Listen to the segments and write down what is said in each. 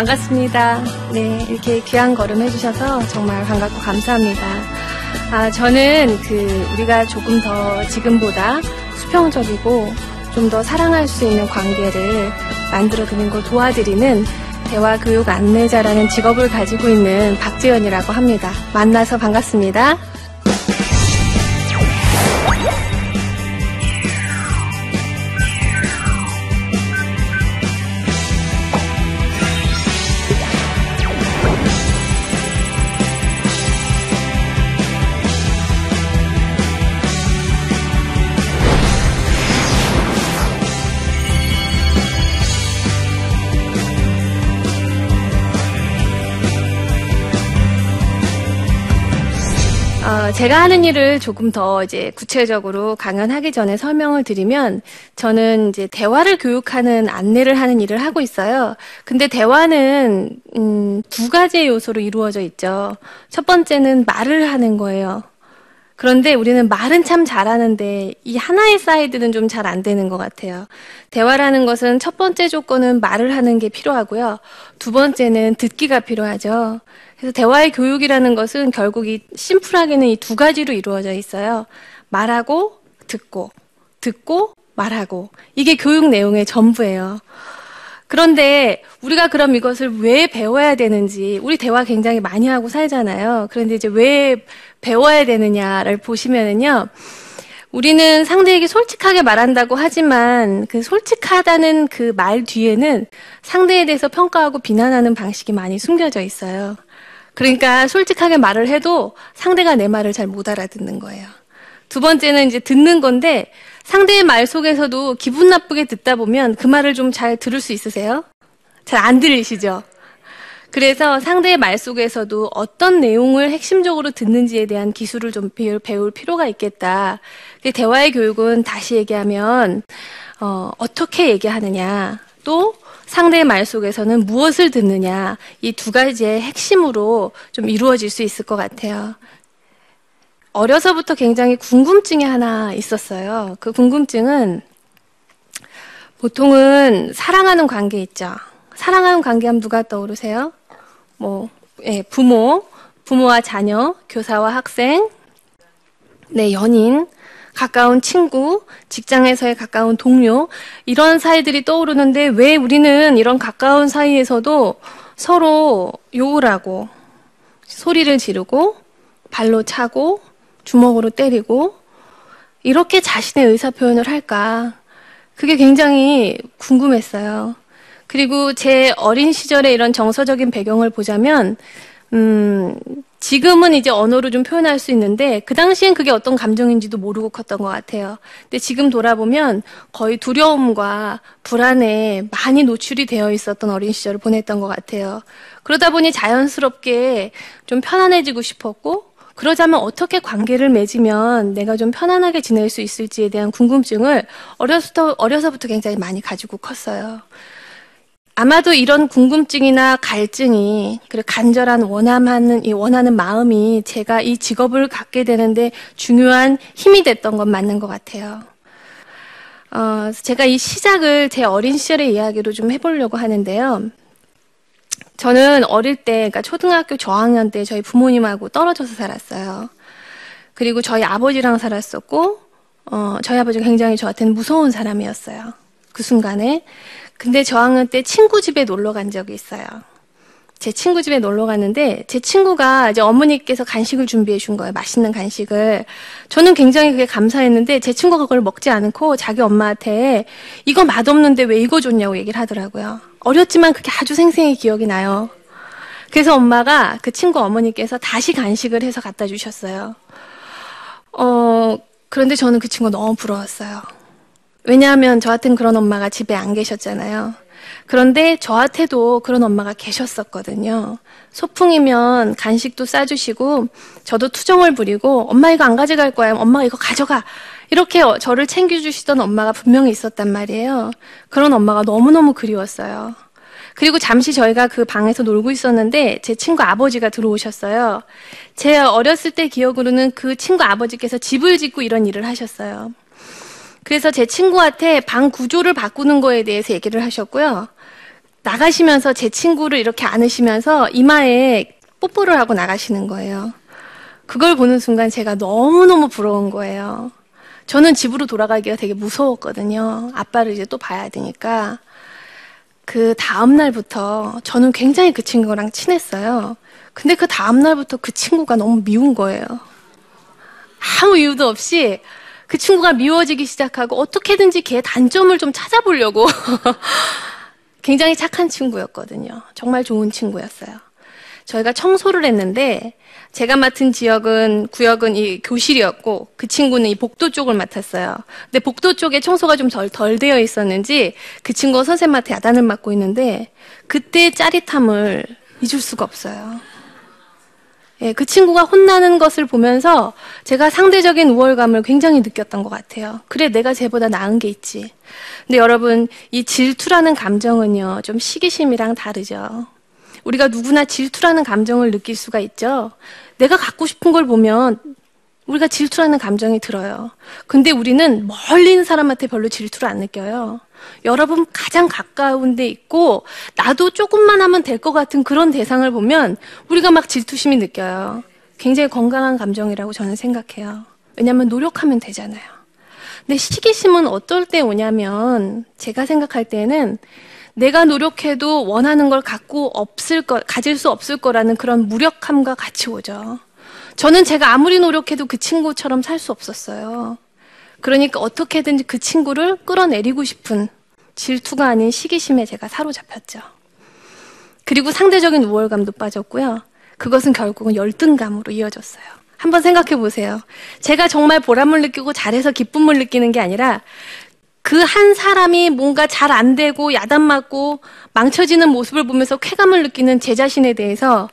반갑습니다. 네, 이렇게 귀한 걸음 해주셔서 정말 반갑고 감사합니다. 아, 저는 그, 우리가 조금 더 지금보다 수평적이고 좀 더 사랑할 수 있는 관계를 만들어 드는 걸 도와드리는 대화 교육 안내자라는 직업을 가지고 있는 박지연이라고 합니다. 만나서 반갑습니다. 어, 제가 하는 일을 조금 더 이제 구체적으로 강연하기 전에 설명을 드리면 저는 이제 대화를 교육하는 안내를 하는 일을 하고 있어요. 근데 대화는 음, 두 가지의 요소로 이루어져 있죠. 첫 번째는 말을 하는 거예요. 그런데 우리는 말은 참 잘하는데 이 하나의 사이드는 좀 잘 안 되는 것 같아요. 대화라는 것은 첫 번째 조건은 말을 하는 게 필요하고요. 두 번째는 듣기가 필요하죠. 그래서 대화의 교육이라는 것은 결국 이 심플하게는 이 두 가지로 이루어져 있어요. 말하고 듣고 듣고 말하고 이게 교육 내용의 전부예요. 그런데 우리가 그럼 이것을 왜 배워야 되는지 우리 대화 굉장히 많이 하고 살잖아요. 그런데 이제 왜 배워야 되느냐를 보시면은요. 우리는 상대에게 솔직하게 말한다고 하지만 그 솔직하다는 그 말 뒤에는 상대에 대해서 평가하고 비난하는 방식이 많이 숨겨져 있어요. 그러니까 솔직하게 말을 해도 상대가 내 말을 잘 못 알아듣는 거예요. 두 번째는 이제 듣는 건데 상대의 말 속에서도 기분 나쁘게 듣다 보면 그 말을 좀 잘 들을 수 있으세요? 잘 안 들리시죠? 그래서 상대의 말 속에서도 어떤 내용을 핵심적으로 듣는지에 대한 기술을 좀 배울 필요가 있겠다. 대화의 교육은 다시 얘기하면 어, 어떻게 얘기하느냐, 또 상대의 말 속에서는 무엇을 듣느냐 이 두 가지의 핵심으로 좀 이루어질 수 있을 것 같아요. 어려서부터 굉장히 궁금증이 하나 있었어요. 그 궁금증은 보통은 사랑하는 관계 있죠. 사랑하는 관계하면 누가 떠오르세요? 뭐, 예, 부모, 부모와 자녀, 교사와 학생, 네, 연인, 가까운 친구, 직장에서의 가까운 동료, 이런 사이들이 떠오르는데 왜 우리는 이런 가까운 사이에서도 서로 욕을 하고, 소리를 지르고, 발로 차고, 주먹으로 때리고, 이렇게 자신의 의사 표현을 할까? 그게 굉장히 궁금했어요. 그리고 제 어린 시절의 이런 정서적인 배경을 보자면, 음, 지금은 이제 언어로 좀 표현할 수 있는데 그 당시엔 그게 어떤 감정인지도 모르고 컸던 것 같아요. 근데 지금 돌아보면 거의 두려움과 불안에 많이 노출이 되어 있었던 어린 시절을 보냈던 것 같아요. 그러다 보니 자연스럽게 좀 편안해지고 싶었고 그러자면 어떻게 관계를 맺으면 내가 좀 편안하게 지낼 수 있을지에 대한 궁금증을 어려서부터, 어려서부터 굉장히 많이 가지고 컸어요. 아마도 이런 궁금증이나 갈증이 그리고 간절한 원함하는 이 원하는 마음이 제가 이 직업을 갖게 되는데 중요한 힘이 됐던 건 맞는 것 같아요. 어, 제가 이 시작을 제 어린 시절의 이야기로 좀 해보려고 하는데요. 저는 어릴 때, 그러니까 초등학교 저학년 때 저희 부모님하고 떨어져서 살았어요. 그리고 저희 아버지랑 살았었고, 어, 저희 아버지가 굉장히 저한테는 무서운 사람이었어요. 그 순간에. 근데 저학년 때 친구 집에 놀러 간 적이 있어요. 제 친구 집에 놀러 갔는데 제 친구가 이제 어머니께서 간식을 준비해 준 거예요. 맛있는 간식을. 저는 굉장히 그게 감사했는데 제 친구가 그걸 먹지 않고 자기 엄마한테 이거 맛없는데 왜 이거 줬냐고 얘기를 하더라고요. 어렸지만 그게 아주 생생히 기억이 나요. 그래서 엄마가 그 친구 어머니께서 다시 간식을 해서 갖다 주셨어요. 어, 그런데 저는 그 친구가 너무 부러웠어요. 왜냐하면 저한테는 그런 엄마가 집에 안 계셨잖아요. 그런데 저한테도 그런 엄마가 계셨었거든요. 소풍이면 간식도 싸주시고 저도 투정을 부리고 엄마 이거 안 가져갈 거야. 엄마가 이거 가져가. 이렇게 저를 챙겨주시던 엄마가 분명히 있었단 말이에요. 그런 엄마가 너무너무 그리웠어요. 그리고 잠시 저희가 그 방에서 놀고 있었는데 제 친구 아버지가 들어오셨어요. 제 어렸을 때 기억으로는 그 친구 아버지께서 집을 짓고 이런 일을 하셨어요. 그래서 제 친구한테 방 구조를 바꾸는 거에 대해서 얘기를 하셨고요. 나가시면서 제 친구를 이렇게 안으시면서 이마에 뽀뽀를 하고 나가시는 거예요. 그걸 보는 순간 제가 너무너무 부러운 거예요. 저는 집으로 돌아가기가 되게 무서웠거든요. 아빠를 이제 또 봐야 되니까. 그 다음날부터 저는 굉장히 그 친구랑 친했어요. 근데 그 다음날부터 그 친구가 너무 미운 거예요. 아무 이유도 없이 그 친구가 미워지기 시작하고 어떻게든지 걔의 단점을 좀 찾아보려고 굉장히 착한 친구였거든요. 정말 좋은 친구였어요. 저희가 청소를 했는데 제가 맡은 지역은 구역은 이 교실이었고 그 친구는 이 복도 쪽을 맡았어요. 근데 복도 쪽에 청소가 좀 덜 덜 되어 있었는지 그 친구가 선생님한테 야단을 맞고 있는데 그때 짜릿함을 잊을 수가 없어요. 예, 그 친구가 혼나는 것을 보면서 제가 상대적인 우월감을 굉장히 느꼈던 것 같아요. 그래, 내가 쟤보다 나은 게 있지. 근데 여러분, 이 질투라는 감정은요, 좀 시기심이랑 다르죠. 우리가 누구나 질투라는 감정을 느낄 수가 있죠. 내가 갖고 싶은 걸 보면 우리가 질투라는 감정이 들어요. 근데 우리는 멀리 있는 사람한테 별로 질투를 안 느껴요. 여러분 가장 가까운 데 있고 나도 조금만 하면 될 것 같은 그런 대상을 보면 우리가 막 질투심이 느껴요. 굉장히 건강한 감정이라고 저는 생각해요. 왜냐하면 노력하면 되잖아요. 근데 시기심은 어떨 때 오냐면 제가 생각할 때는 내가 노력해도 원하는 걸 갖고 없을 거, 가질 수 없을 거라는 그런 무력함과 같이 오죠. 저는 제가 아무리 노력해도 그 친구처럼 살 수 없었어요. 그러니까 어떻게든지 그 친구를 끌어내리고 싶은 질투가 아닌 시기심에 제가 사로잡혔죠. 그리고 상대적인 우월감도 빠졌고요. 그것은 결국은 열등감으로 이어졌어요. 한번 생각해 보세요. 제가 정말 보람을 느끼고 잘해서 기쁨을 느끼는 게 아니라 그 한 사람이 뭔가 잘 안 되고 야단 맞고 망쳐지는 모습을 보면서 쾌감을 느끼는 제 자신에 대해서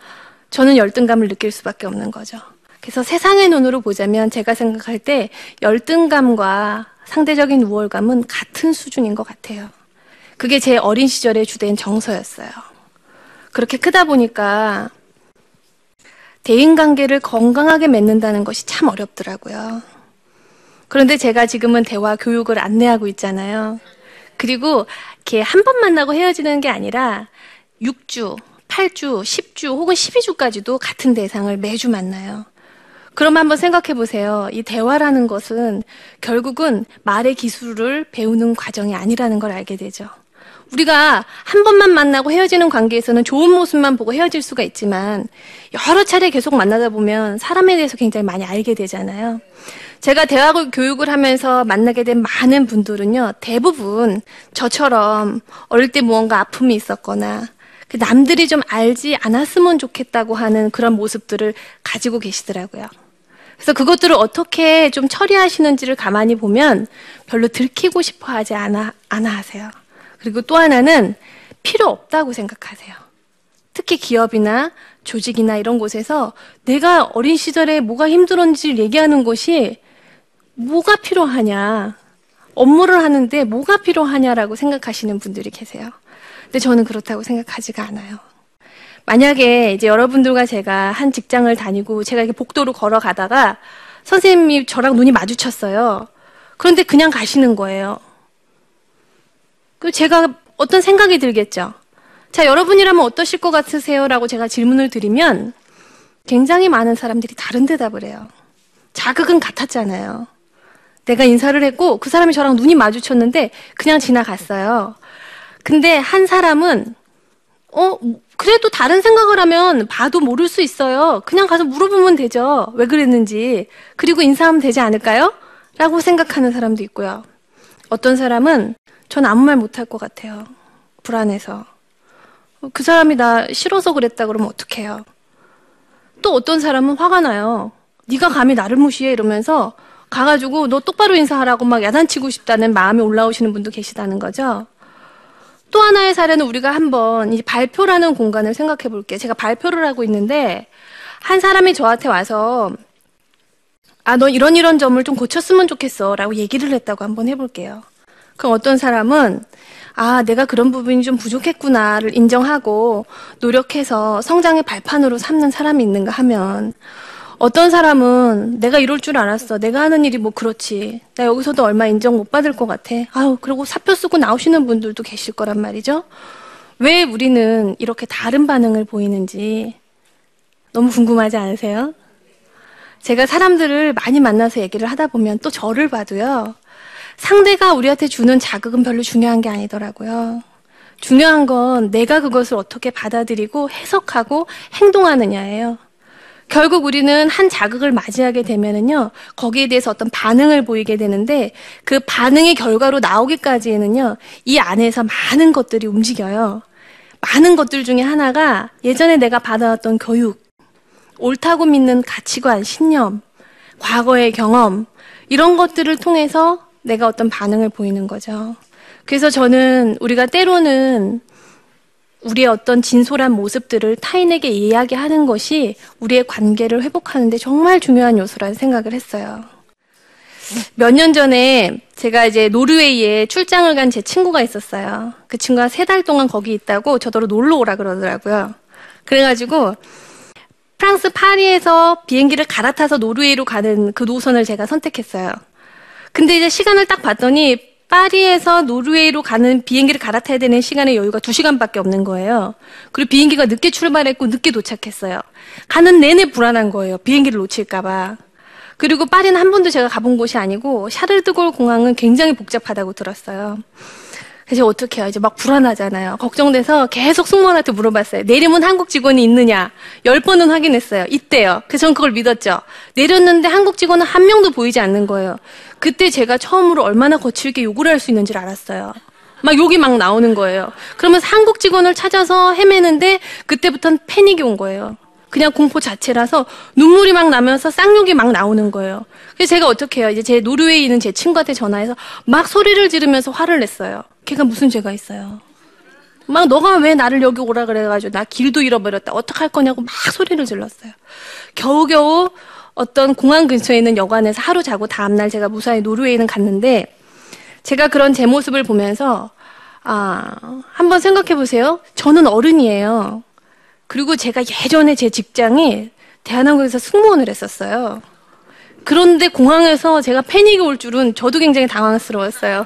저는 열등감을 느낄 수밖에 없는 거죠. 그래서 세상의 눈으로 보자면 제가 생각할 때 열등감과 상대적인 우월감은 같은 수준인 것 같아요. 그게 제 어린 시절의 주된 정서였어요. 그렇게 크다 보니까 대인 관계를 건강하게 맺는다는 것이 참 어렵더라고요. 그런데 제가 지금은 대화 교육을 안내하고 있잖아요. 그리고 이렇게 한 번 만나고 헤어지는 게 아니라 6주, 8주, 10주 혹은 12주까지도 같은 대상을 매주 만나요. 그럼 한번 생각해 보세요. 이 대화라는 것은 결국은 말의 기술을 배우는 과정이 아니라는 걸 알게 되죠. 우리가 한 번만 만나고 헤어지는 관계에서는 좋은 모습만 보고 헤어질 수가 있지만 여러 차례 계속 만나다 보면 사람에 대해서 굉장히 많이 알게 되잖아요. 제가 대학 교육을 하면서 만나게 된 많은 분들은요, 대부분 저처럼 어릴 때 무언가 아픔이 있었거나 그 남들이 좀 알지 않았으면 좋겠다고 하는 그런 모습들을 가지고 계시더라고요. 그래서 그것들을 어떻게 좀 처리하시는지를 가만히 보면 별로 들키고 싶어 하지 않아, 않아 하세요. 그리고 또 하나는 필요 없다고 생각하세요. 특히 기업이나 조직이나 이런 곳에서 내가 어린 시절에 뭐가 힘들었는지를 얘기하는 것이 뭐가 필요하냐. 업무를 하는데 뭐가 필요하냐라고 생각하시는 분들이 계세요. 근데 저는 그렇다고 생각하지가 않아요. 만약에 이제 여러분들과 제가 한 직장을 다니고 제가 이렇게 복도로 걸어가다가 선생님이 저랑 눈이 마주쳤어요. 그런데 그냥 가시는 거예요. 그 제가 어떤 생각이 들겠죠. 자, 여러분이라면 어떠실 것 같으세요? 라고 제가 질문을 드리면 굉장히 많은 사람들이 다른 대답을 해요. 자극은 같았잖아요. 내가 인사를 했고 그 사람이 저랑 눈이 마주쳤는데 그냥 지나갔어요. 근데 한 사람은 어 그래도 다른 생각을 하면 봐도 모를 수 있어요. 그냥 가서 물어보면 되죠. 왜 그랬는지. 그리고 인사하면 되지 않을까요? 라고 생각하는 사람도 있고요. 어떤 사람은 전 아무 말 못할 것 같아요. 불안해서. 그 사람이 나 싫어서 그랬다 그러면 어떡해요? 또 어떤 사람은 화가 나요. 네가 감히 나를 무시해 이러면서 가가지고 너 똑바로 인사하라고 막 야단치고 싶다는 마음이 올라오시는 분도 계시다는 거죠. 또 하나의 사례는 우리가 한번 이 발표라는 공간을 생각해 볼게요. 제가 발표를 하고 있는데 한 사람이 저한테 와서 아, 너 이런 이런 점을 좀 고쳤으면 좋겠어 라고 얘기를 했다고 한번 해볼게요. 그럼 어떤 사람은 아, 내가 그런 부분이 좀 부족했구나를 인정하고 노력해서 성장의 발판으로 삼는 사람이 있는가 하면 어떤 사람은 내가 이럴 줄 알았어. 내가 하는 일이 뭐 그렇지. 나 여기서도 얼마 인정 못 받을 것 같아. 아유, 그리고 사표 쓰고 나오시는 분들도 계실 거란 말이죠. 왜 우리는 이렇게 다른 반응을 보이는지 너무 궁금하지 않으세요? 제가 사람들을 많이 만나서 얘기를 하다 보면 또 저를 봐도요. 상대가 우리한테 주는 자극은 별로 중요한 게 아니더라고요. 중요한 건 내가 그것을 어떻게 받아들이고 해석하고 행동하느냐예요. 결국 우리는 한 자극을 맞이하게 되면은요, 거기에 대해서 어떤 반응을 보이게 되는데, 그 반응의 결과로 나오기까지는요, 이 안에서 많은 것들이 움직여요. 많은 것들 중에 하나가 예전에 내가 받아왔던 교육, 옳다고 믿는 가치관, 신념, 과거의 경험, 이런 것들을 통해서 내가 어떤 반응을 보이는 거죠. 그래서 저는 우리가 때로는 우리의 어떤 진솔한 모습들을 타인에게 이야기하는 것이 우리의 관계를 회복하는데 정말 중요한 요소라는 생각을 했어요. 몇 년 전에 제가 이제 노르웨이에 출장을 간 제 친구가 있었어요. 그 친구가 세 달 동안 거기 있다고 저더러 놀러 오라 그러더라고요. 그래가지고 프랑스 파리에서 비행기를 갈아타서 노르웨이로 가는 그 노선을 제가 선택했어요. 근데 이제 시간을 딱 봤더니 파리에서 노르웨이로 가는 비행기를 갈아타야 되는 시간의 여유가 두시간밖에 없는 거예요. 그리고 비행기가 늦게 출발했고 늦게 도착했어요. 가는 내내 불안한 거예요. 비행기를 놓칠까봐. 그리고 파리는 한 번도 제가 가본 곳이 아니고 샤를드골 공항은 굉장히 복잡하다고 들었어요. 그래서 어떻게 해요? 이제 막 불안하잖아요. 걱정돼서 계속 승무원한테 물어봤어요. 내리면 한국 직원이 있느냐? 열 번은 확인했어요. 있대요. 그래서 전 그걸 믿었죠. 내렸는데 한국 직원은 한 명도 보이지 않는 거예요. 그때 제가 처음으로 얼마나 거칠게 욕을 할 수 있는지를 알았어요. 막 욕이 막 나오는 거예요. 그러면서 한국 직원을 찾아서 헤매는데 그때부터는 패닉이 온 거예요. 그냥 공포 자체라서 눈물이 막 나면서 쌍욕이 막 나오는 거예요. 그래서 제가 어떻게 해요? 이제 제 노르웨이에 있는 제 친구한테 전화해서 막 소리를 지르면서 화를 냈어요. 걔가 무슨 죄가 있어요? 막 너가 왜 나를 여기 오라 그래가지고 나 길도 잃어버렸다. 어떡할 거냐고 막 소리를 질렀어요. 겨우겨우 어떤 공항 근처에 있는 여관에서 하루 자고 다음날 제가 무사히 노르웨이는 갔는데 제가 그런 제 모습을 보면서 아, 한번 생각해 보세요. 저는 어른이에요. 그리고 제가 예전에 제 직장이 대한항공에서 승무원을 했었어요. 그런데 공항에서 제가 패닉이 올 줄은 저도 굉장히 당황스러웠어요.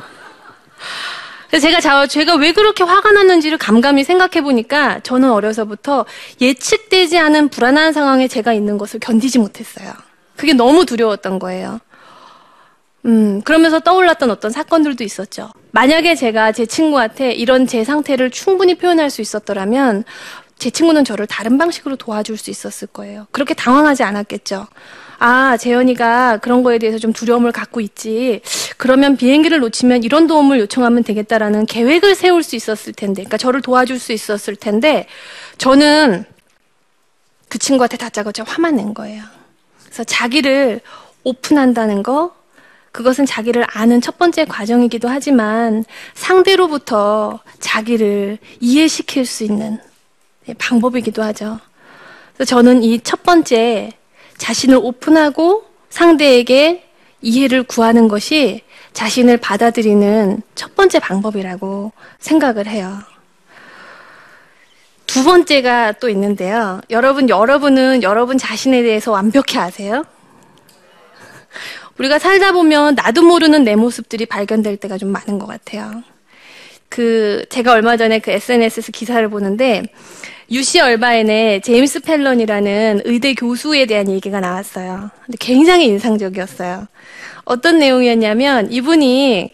제가 자, 제가 왜 그렇게 화가 났는지를 감감히 생각해 보니까 저는 어려서부터 예측되지 않은 불안한 상황에 제가 있는 것을 견디지 못했어요. 그게 너무 두려웠던 거예요. 음, 그러면서 떠올랐던 어떤 사건들도 있었죠. 만약에 제가 제 친구한테 이런 제 상태를 충분히 표현할 수 있었더라면 제 친구는 저를 다른 방식으로 도와줄 수 있었을 거예요. 그렇게 당황하지 않았겠죠. 아, 재현이가 그런 거에 대해서 좀 두려움을 갖고 있지. 그러면 비행기를 놓치면 이런 도움을 요청하면 되겠다라는 계획을 세울 수 있었을 텐데, 그러니까 저를 도와줄 수 있었을 텐데, 저는 그 친구한테 다짜고짜 화만 낸 거예요. 그래서 자기를 오픈한다는 거, 그것은 자기를 아는 첫 번째 과정이기도 하지만 상대로부터 자기를 이해시킬 수 있는 방법이기도 하죠. 그래서 저는 이 첫 번째 자신을 오픈하고 상대에게 이해를 구하는 것이 자신을 받아들이는 첫 번째 방법이라고 생각을 해요. 두 번째가 또 있는데요. 여러분, 여러분은 여러분 자신에 대해서 완벽히 아세요? 우리가 살다 보면 나도 모르는 내 모습들이 발견될 때가 좀 많은 것 같아요. 그, 제가 얼마 전에 그 SNS에서 기사를 보는데, UC 얼바인의 제임스 펠런이라는 의대 교수에 대한 얘기가 나왔어요. 근데 굉장히 인상적이었어요. 어떤 내용이었냐면 이분이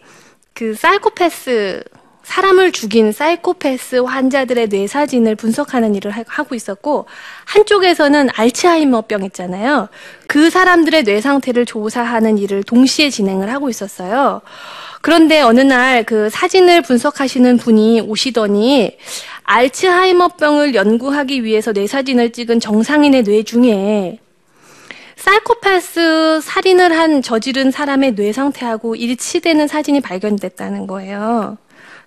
그 사이코패스 사람을 죽인 사이코패스 환자들의 뇌 사진을 분석하는 일을 하고 있었고 한쪽에서는 알츠하이머병 있잖아요. 그 사람들의 뇌 상태를 조사하는 일을 동시에 진행을 하고 있었어요. 그런데 어느 날 그 사진을 분석하시는 분이 오시더니 알츠하이머병을 연구하기 위해서 뇌사진을 찍은 정상인의 뇌 중에 사이코패스 살인을 한 저지른 사람의 뇌 상태하고 일치되는 사진이 발견됐다는 거예요.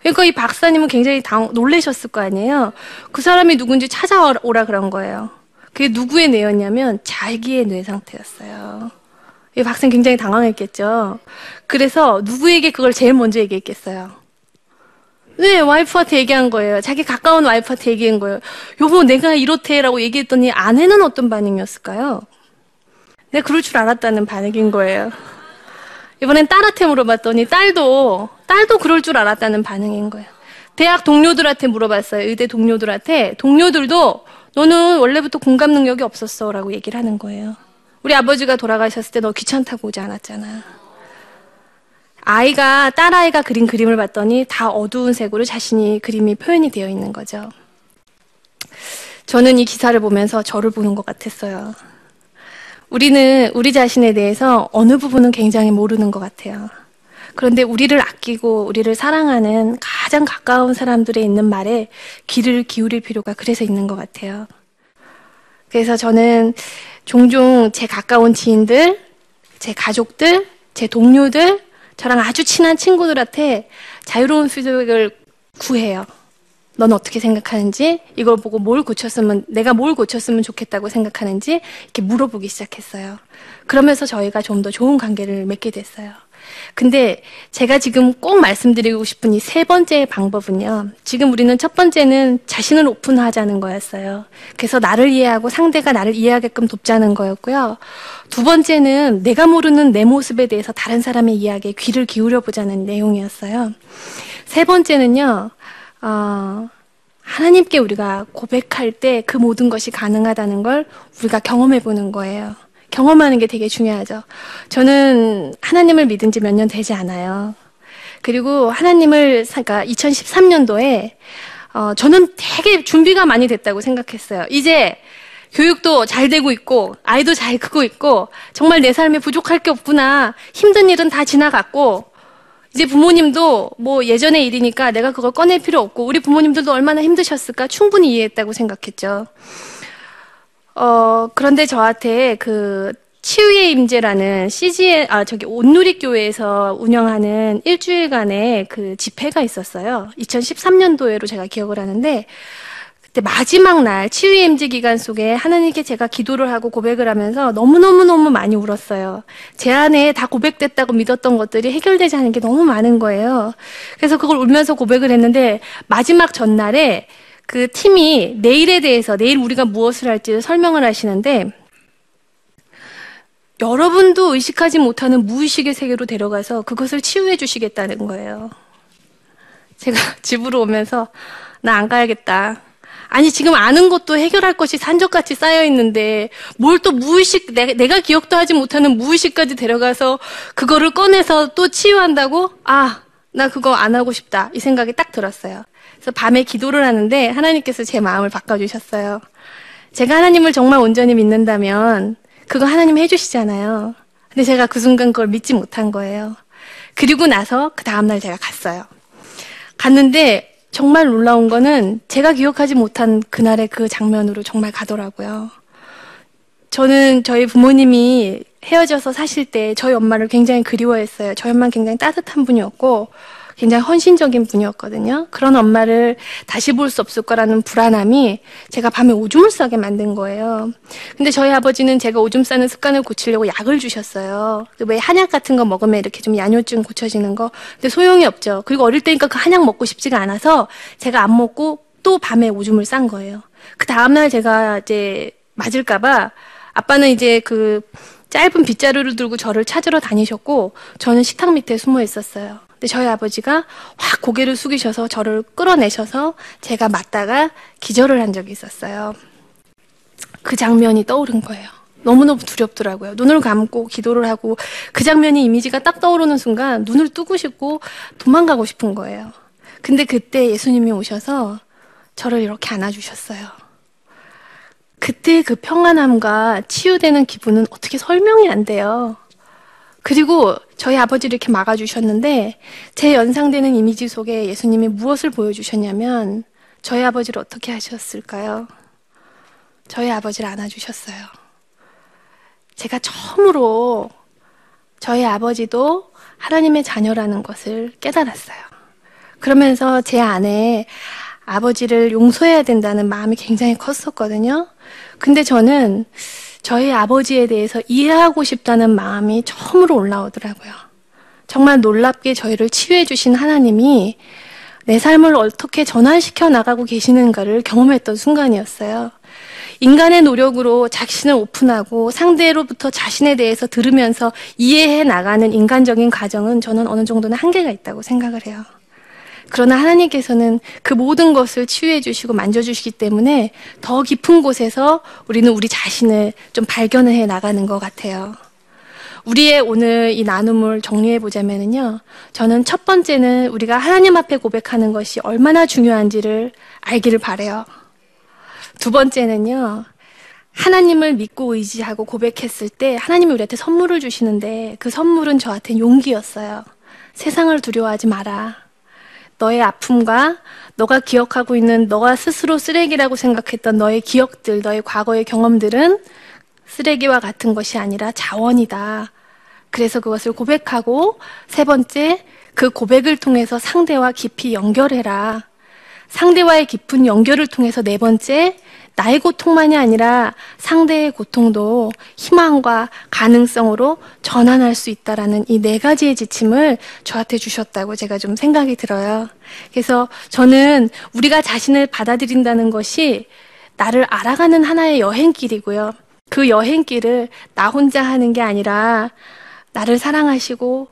그러니까 이 박사님은 굉장히 당, 놀라셨을 거 아니에요. 그 사람이 누군지 찾아오라 그런 거예요. 그게 누구의 뇌였냐면 자기의 뇌 상태였어요. 이 박사님 굉장히 당황했겠죠. 그래서 누구에게 그걸 제일 먼저 얘기했겠어요. 네, 와이프한테 얘기한 거예요. 자기 가까운 와이프한테 얘기한 거예요. 여보, 내가 이렇대라고 얘기했더니 아내는 어떤 반응이었을까요? 내가 그럴 줄 알았다는 반응인 거예요. 이번엔 딸한테 물어봤더니 딸도, 딸도 그럴 줄 알았다는 반응인 거예요. 대학 동료들한테 물어봤어요. 의대 동료들한테. 동료들도 너는 원래부터 공감 능력이 없었어. 라고 얘기를 하는 거예요. 우리 아버지가 돌아가셨을 때 너 귀찮다고 오지 않았잖아. 아이가, 딸아이가 그린 그림을 봤더니 다 어두운 색으로 자신이 그림이 표현이 되어 있는 거죠. 저는 이 기사를 보면서 저를 보는 것 같았어요. 우리는 우리 자신에 대해서 어느 부분은 굉장히 모르는 것 같아요. 그런데 우리를 아끼고 우리를 사랑하는 가장 가까운 사람들의 있는 말에 귀를 기울일 필요가 그래서 있는 것 같아요. 그래서 저는 종종 제 가까운 지인들, 제 가족들, 제 동료들, 저랑 아주 친한 친구들한테 자유로운 피드백을 구해요. 넌 어떻게 생각하는지, 이걸 보고 뭘 고쳤으면, 내가 뭘 고쳤으면 좋겠다고 생각하는지, 이렇게 물어보기 시작했어요. 그러면서 저희가 좀 더 좋은 관계를 맺게 됐어요. 근데 제가 지금 꼭 말씀드리고 싶은 이 세 번째 방법은요. 지금 우리는 첫 번째는 자신을 오픈하자는 거였어요. 그래서 나를 이해하고 상대가 나를 이해하게끔 돕자는 거였고요. 두 번째는 내가 모르는 내 모습에 대해서 다른 사람의 이야기에 귀를 기울여 보자는 내용이었어요. 세 번째는요. 어, 하나님께 우리가 고백할 때 그 모든 것이 가능하다는 걸 우리가 경험해 보는 거예요. 경험하는 게 되게 중요하죠. 저는 하나님을 믿은 지 몇 년 되지 않아요. 그리고 하나님을, 그러니까 2013년도에, 어, 저는 되게 준비가 많이 됐다고 생각했어요. 이제 교육도 잘 되고 있고, 아이도 잘 크고 있고, 정말 내 삶에 부족할 게 없구나. 힘든 일은 다 지나갔고, 이제 부모님도 뭐 예전의 일이니까 내가 그걸 꺼낼 필요 없고, 우리 부모님들도 얼마나 힘드셨을까 충분히 이해했다고 생각했죠. 어, 그런데 저한테 그 치유의 임재라는 CG의 아 저기 온누리 교회에서 운영하는 일주일간의 그 집회가 있었어요. 2013년도에로 제가 기억을 하는데 그때 마지막 날 치유의 임재 기간 속에 하나님께 제가 기도를 하고 고백을 하면서 너무너무너무 많이 울었어요. 제 안에 다 고백됐다고 믿었던 것들이 해결되지 않은 게 너무 많은 거예요. 그래서 그걸 울면서 고백을 했는데 마지막 전날에 그 팀이 내일에 대해서 내일 우리가 무엇을 할지 설명을 하시는데 여러분도 의식하지 못하는 무의식의 세계로 데려가서 그것을 치유해 주시겠다는 거예요. 제가 집으로 오면서 나 안 가야겠다. 아니 지금 아는 것도 해결할 것이 산적같이 쌓여 있는데 뭘 또 무의식 내가, 내가 기억도 하지 못하는 무의식까지 데려가서 그거를 꺼내서 또 치유한다고? 아, 나 그거 안 하고 싶다. 이 생각이 딱 들었어요. 그래서 밤에 기도를 하는데 하나님께서 제 마음을 바꿔주셨어요. 제가 하나님을 정말 온전히 믿는다면 그거 하나님 해주시잖아요. 근데 제가 그 순간 그걸 믿지 못한 거예요. 그리고 나서 그 다음날 제가 갔어요. 갔는데 정말 놀라운 거는 제가 기억하지 못한 그날의 그 장면으로 정말 가더라고요. 저는 저희 부모님이 헤어져서 사실 때 저희 엄마를 굉장히 그리워했어요. 저희 엄마는 굉장히 따뜻한 분이었고 굉장히 헌신적인 분이었거든요. 그런 엄마를 다시 볼 수 없을 거라는 불안함이 제가 밤에 오줌을 싸게 만든 거예요. 근데 저희 아버지는 제가 오줌 싸는 습관을 고치려고 약을 주셨어요. 왜 한약 같은 거 먹으면 이렇게 좀 야뇨증 고쳐지는 거. 근데 소용이 없죠. 그리고 어릴 때니까 그 한약 먹고 싶지가 않아서 제가 안 먹고 또 밤에 오줌을 싼 거예요. 그 다음날 제가 이제 맞을까봐 아빠는 이제 그 짧은 빗자루를 들고 저를 찾으러 다니셨고 저는 식탁 밑에 숨어 있었어요. 근데 저희 아버지가 확 고개를 숙이셔서 저를 끌어내셔서 제가 맞다가 기절을 한 적이 있었어요. 그 장면이 떠오른 거예요. 너무너무 두렵더라고요. 눈을 감고 기도를 하고 그 장면이 이미지가 딱 떠오르는 순간 눈을 뜨고 싶고 도망가고 싶은 거예요. 근데 그때 예수님이 오셔서 저를 이렇게 안아주셨어요. 그때 그 평안함과 치유되는 기분은 어떻게 설명이 안 돼요. 그리고 저희 아버지를 이렇게 막아주셨는데 제 연상되는 이미지 속에 예수님이 무엇을 보여주셨냐면 저희 아버지를 어떻게 하셨을까요? 저희 아버지를 안아주셨어요. 제가 처음으로 저희 아버지도 하나님의 자녀라는 것을 깨달았어요. 그러면서 제 안에 아버지를 용서해야 된다는 마음이 굉장히 컸었거든요. 근데 저는 저희 아버지에 대해서 이해하고 싶다는 마음이 처음으로 올라오더라고요. 정말 놀랍게 저희를 치유해 주신 하나님이 내 삶을 어떻게 전환시켜 나가고 계시는가를 경험했던 순간이었어요. 인간의 노력으로 자신을 오픈하고 상대로부터 자신에 대해서 들으면서 이해해 나가는 인간적인 과정은 저는 어느 정도는 한계가 있다고 생각을 해요. 그러나 하나님께서는 그 모든 것을 치유해 주시고 만져 주시기 때문에 더 깊은 곳에서 우리는 우리 자신을 좀 발견해 나가는 것 같아요. 우리의 오늘 이 나눔을 정리해 보자면은요. 저는 첫 번째는 우리가 하나님 앞에 고백하는 것이 얼마나 중요한지를 알기를 바래요. 두 번째는요. 하나님을 믿고 의지하고 고백했을 때 하나님이 우리한테 선물을 주시는데 그 선물은 저한테 용기였어요. 세상을 두려워하지 마라. 너의 아픔과 너가 기억하고 있는 너가 스스로 쓰레기라고 생각했던 너의 기억들, 너의 과거의 경험들은 쓰레기와 같은 것이 아니라 자원이다. 그래서 그것을 고백하고 세 번째, 그 고백을 통해서 상대와 깊이 연결해라. 상대와의 깊은 연결을 통해서 네 번째, 나의 고통만이 아니라 상대의 고통도 희망과 가능성으로 전환할 수 있다라는 이 네 가지의 지침을 저한테 주셨다고 제가 좀 생각이 들어요. 그래서 저는 우리가 자신을 받아들인다는 것이 나를 알아가는 하나의 여행길이고요. 그 여행길을 나 혼자 하는 게 아니라 나를 사랑하시고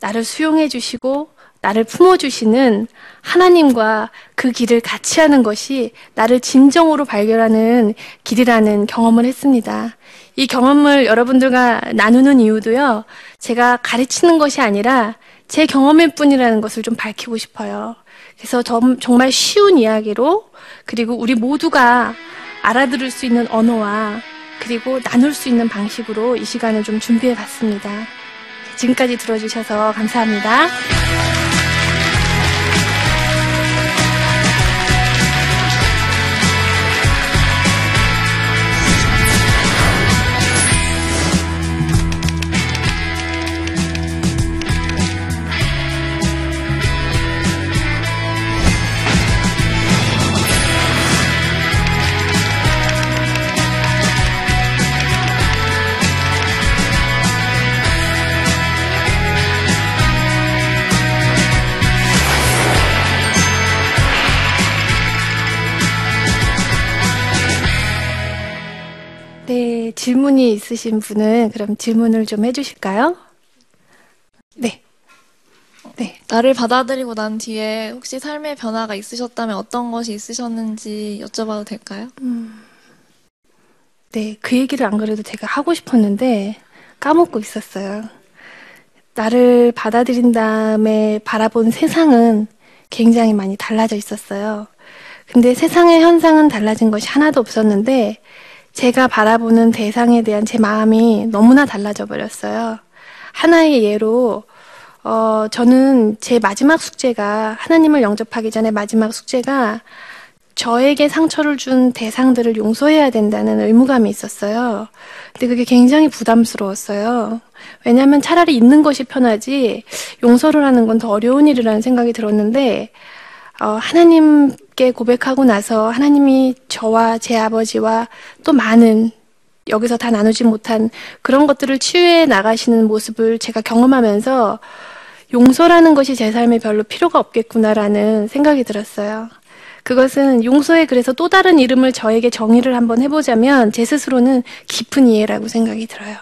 나를 수용해 주시고 나를 품어주시는 하나님과 그 길을 같이 하는 것이 나를 진정으로 발견하는 길이라는 경험을 했습니다. 이 경험을 여러분들과 나누는 이유도요, 제가 가르치는 것이 아니라 제 경험일 뿐이라는 것을 좀 밝히고 싶어요. 그래서 정말 쉬운 이야기로, 그리고 우리 모두가 알아들을 수 있는 언어와 그리고 나눌 수 있는 방식으로 이 시간을 좀 준비해 봤습니다. 지금까지 들어주셔서 감사합니다. 질문이 있으신 분은 그럼 질문을 좀 해주실까요? 네. 네. 나를 받아들이고 난 뒤에 혹시 삶의 변화가 있으셨다면 어떤 것이 있으셨는지 여쭤봐도 될까요? 음. 네, 그 얘기를 안 그래도 제가 하고 싶었는데 까먹고 있었어요. 나를 받아들인 다음에 바라본 세상은 굉장히 많이 달라져 있었어요. 근데 세상의 현상은 달라진 것이 하나도 없었는데 제가 바라보는 대상에 대한 제 마음이 너무나 달라져 버렸어요. 하나의 예로, 어, 저는 제 마지막 숙제가, 하나님을 영접하기 전에 마지막 숙제가 저에게 상처를 준 대상들을 용서해야 된다는 의무감이 있었어요. 근데 그게 굉장히 부담스러웠어요. 왜냐하면 차라리 있는 것이 편하지 용서를 하는 건 더 어려운 일이라는 생각이 들었는데 어, 하나님 께 고백하고 나서 하나님이 저와 제 아버지와 또 많은 여기서 다 나누지 못한 그런 것들을 치유해 나가시는 모습을 제가 경험하면서 용서라는 것이 제 삶에 별로 필요가 없겠구나라는 생각이 들었어요. 그것은 용서에 그래서 또 다른 이름을 저에게 정의를 한번 해보자면 제 스스로는 깊은 이해라고 생각이 들어요.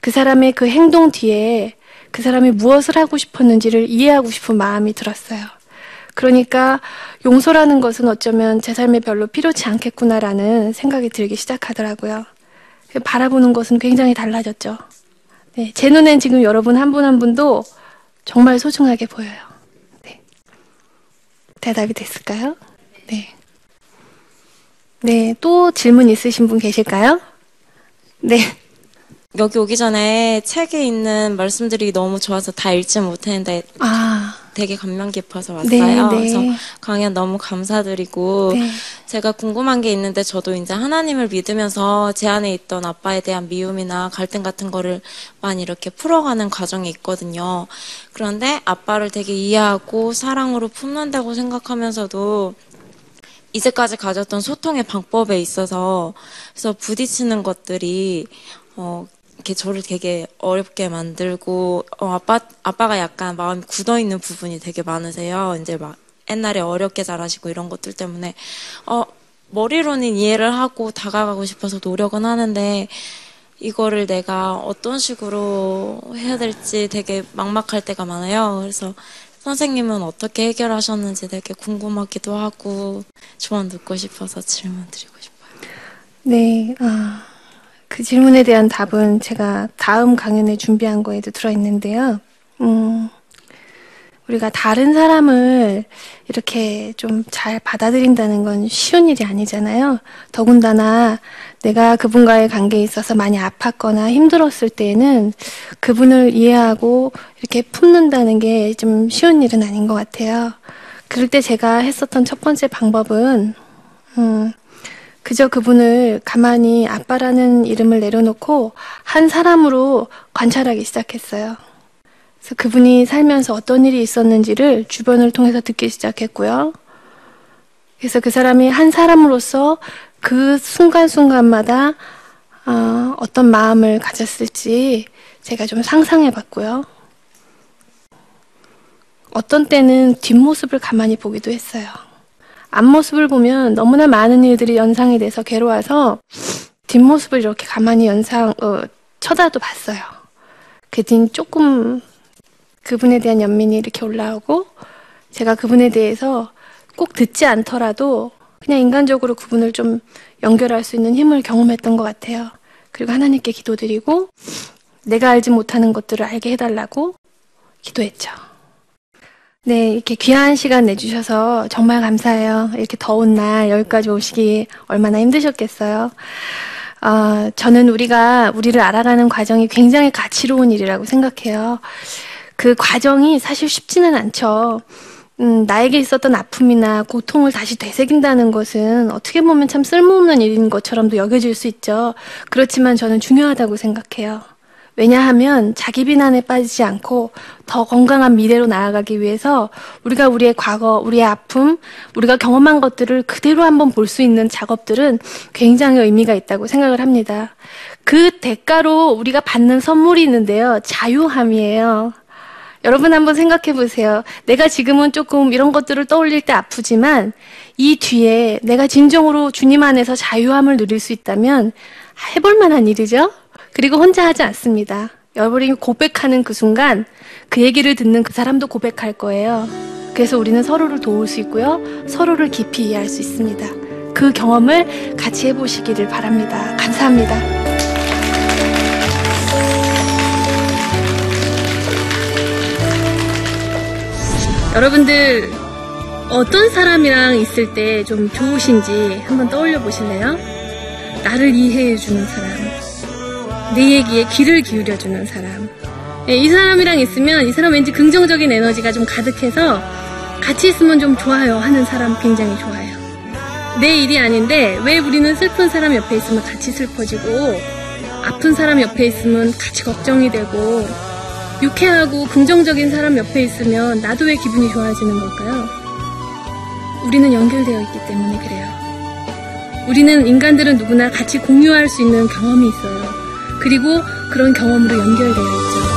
그 사람의 그 행동 뒤에 그 사람이 무엇을 하고 싶었는지를 이해하고 싶은 마음이 들었어요. 그러니까 용서라는 것은 어쩌면 제 삶에 별로 필요치 않겠구나라는 생각이 들기 시작하더라고요. 바라보는 것은 굉장히 달라졌죠. 네, 제 눈엔 지금 여러분 한 분한 한 분도 정말 소중하게 보여요. 네. 대답이 됐을까요? 네. 네, 또 질문 있으신 분 계실까요? 네. 여기 오기 전에 책에 있는 말씀들이 너무 좋아서 다 읽지 못했는데 아. 되게 감명 깊어서 왔어요. 네, 네. 그래서 강연 너무 감사드리고 네. 제가 궁금한 게 있는데 저도 이제 하나님을 믿으면서 제 안에 있던 아빠에 대한 미움이나 갈등 같은 거를 많이 이렇게 풀어가는 과정이 있거든요. 그런데 아빠를 되게 이해하고 사랑으로 품는다고 생각하면서도 이제까지 가졌던 소통의 방법에 있어서 그래서 부딪히는 것들이 어, 이렇게 저를 되게 어렵게 만들고 어, 아빠 아빠가 약간 마음이 굳어 있는 부분이 되게 많으세요. 이제 막 옛날에 어렵게 자라시고 이런 것들 때문에 어 머리로는 이해를 하고 다가가고 싶어서 노력은 하는데 이거를 내가 어떤 식으로 해야 될지 되게 막막할 때가 많아요. 그래서 선생님은 어떻게 해결하셨는지 되게 궁금하기도 하고 조언 듣고 싶어서 질문 드리고 싶어요. 네, 아, 그 질문에 대한 답은 제가 다음 강연에 준비한 거에도 들어있는데요. 음, 우리가 다른 사람을 이렇게 좀 잘 받아들인다는 건 쉬운 일이 아니잖아요. 더군다나 내가 그분과의 관계에 있어서 많이 아팠거나 힘들었을 때에는 그분을 이해하고 이렇게 품는다는 게 좀 쉬운 일은 아닌 것 같아요. 그럴 때 제가 했었던 첫 번째 방법은, 음, 그저 그분을 가만히 아빠라는 이름을 내려놓고 한 사람으로 관찰하기 시작했어요. 그래서 그분이 살면서 어떤 일이 있었는지를 주변을 통해서 듣기 시작했고요. 그래서 그 사람이 한 사람으로서 그 순간순간마다 어, 어떤 마음을 가졌을지 제가 좀 상상해 봤고요. 어떤 때는 뒷모습을 가만히 보기도 했어요. 앞모습을 보면 너무나 많은 일들이 연상이 돼서 괴로워서 뒷모습을 이렇게 가만히 연상, 어, 쳐다도 봤어요. 그 뒤는 조금 그분에 대한 연민이 이렇게 올라오고 제가 그분에 대해서 꼭 듣지 않더라도 그냥 인간적으로 그분을 좀 연결할 수 있는 힘을 경험했던 것 같아요. 그리고 하나님께 기도드리고 내가 알지 못하는 것들을 알게 해달라고 기도했죠. 네, 이렇게 귀한 시간 내주셔서 정말 감사해요. 이렇게 더운 날 여기까지 오시기 얼마나 힘드셨겠어요. 어, 저는 우리가 우리를 알아가는 과정이 굉장히 가치로운 일이라고 생각해요. 그 과정이 사실 쉽지는 않죠. 음, 나에게 있었던 아픔이나 고통을 다시 되새긴다는 것은 어떻게 보면 참 쓸모없는 일인 것처럼도 여겨질 수 있죠. 그렇지만 저는 중요하다고 생각해요. 왜냐하면 자기 비난에 빠지지 않고 더 건강한 미래로 나아가기 위해서 우리가 우리의 과거, 우리의 아픔, 우리가 경험한 것들을 그대로 한번 볼 수 있는 작업들은 굉장히 의미가 있다고 생각을 합니다. 그 대가로 우리가 받는 선물이 있는데요. 자유함이에요. 여러분 한번 생각해 보세요. 내가 지금은 조금 이런 것들을 떠올릴 때 아프지만 이 뒤에 내가 진정으로 주님 안에서 자유함을 누릴 수 있다면 해볼 만한 일이죠? 그리고 혼자 하지 않습니다. 여러분이 고백하는 그 순간 그 얘기를 듣는 그 사람도 고백할 거예요. 그래서 우리는 서로를 도울 수 있고요. 서로를 깊이 이해할 수 있습니다. 그 경험을 같이 해보시기를 바랍니다. 감사합니다. 여러분들 어떤 사람이랑 있을 때 좀 좋으신지 한번 떠올려 보실래요? 나를 이해해 주는 사람, 내 얘기에 귀를 기울여 주는 사람. 예, 이 사람이랑 있으면 이 사람 왠지 긍정적인 에너지가 좀 가득해서 같이 있으면 좀 좋아요 하는 사람 굉장히 좋아요. 내 일이 아닌데 왜 우리는 슬픈 사람 옆에 있으면 같이 슬퍼지고 아픈 사람 옆에 있으면 같이 걱정이 되고 유쾌하고 긍정적인 사람 옆에 있으면 나도 왜 기분이 좋아지는 걸까요? 우리는 연결되어 있기 때문에 그래요. 우리는 인간들은 누구나 같이 공유할 수 있는 경험이 있어요. 그리고 그런 경험으로 연결되어 있죠.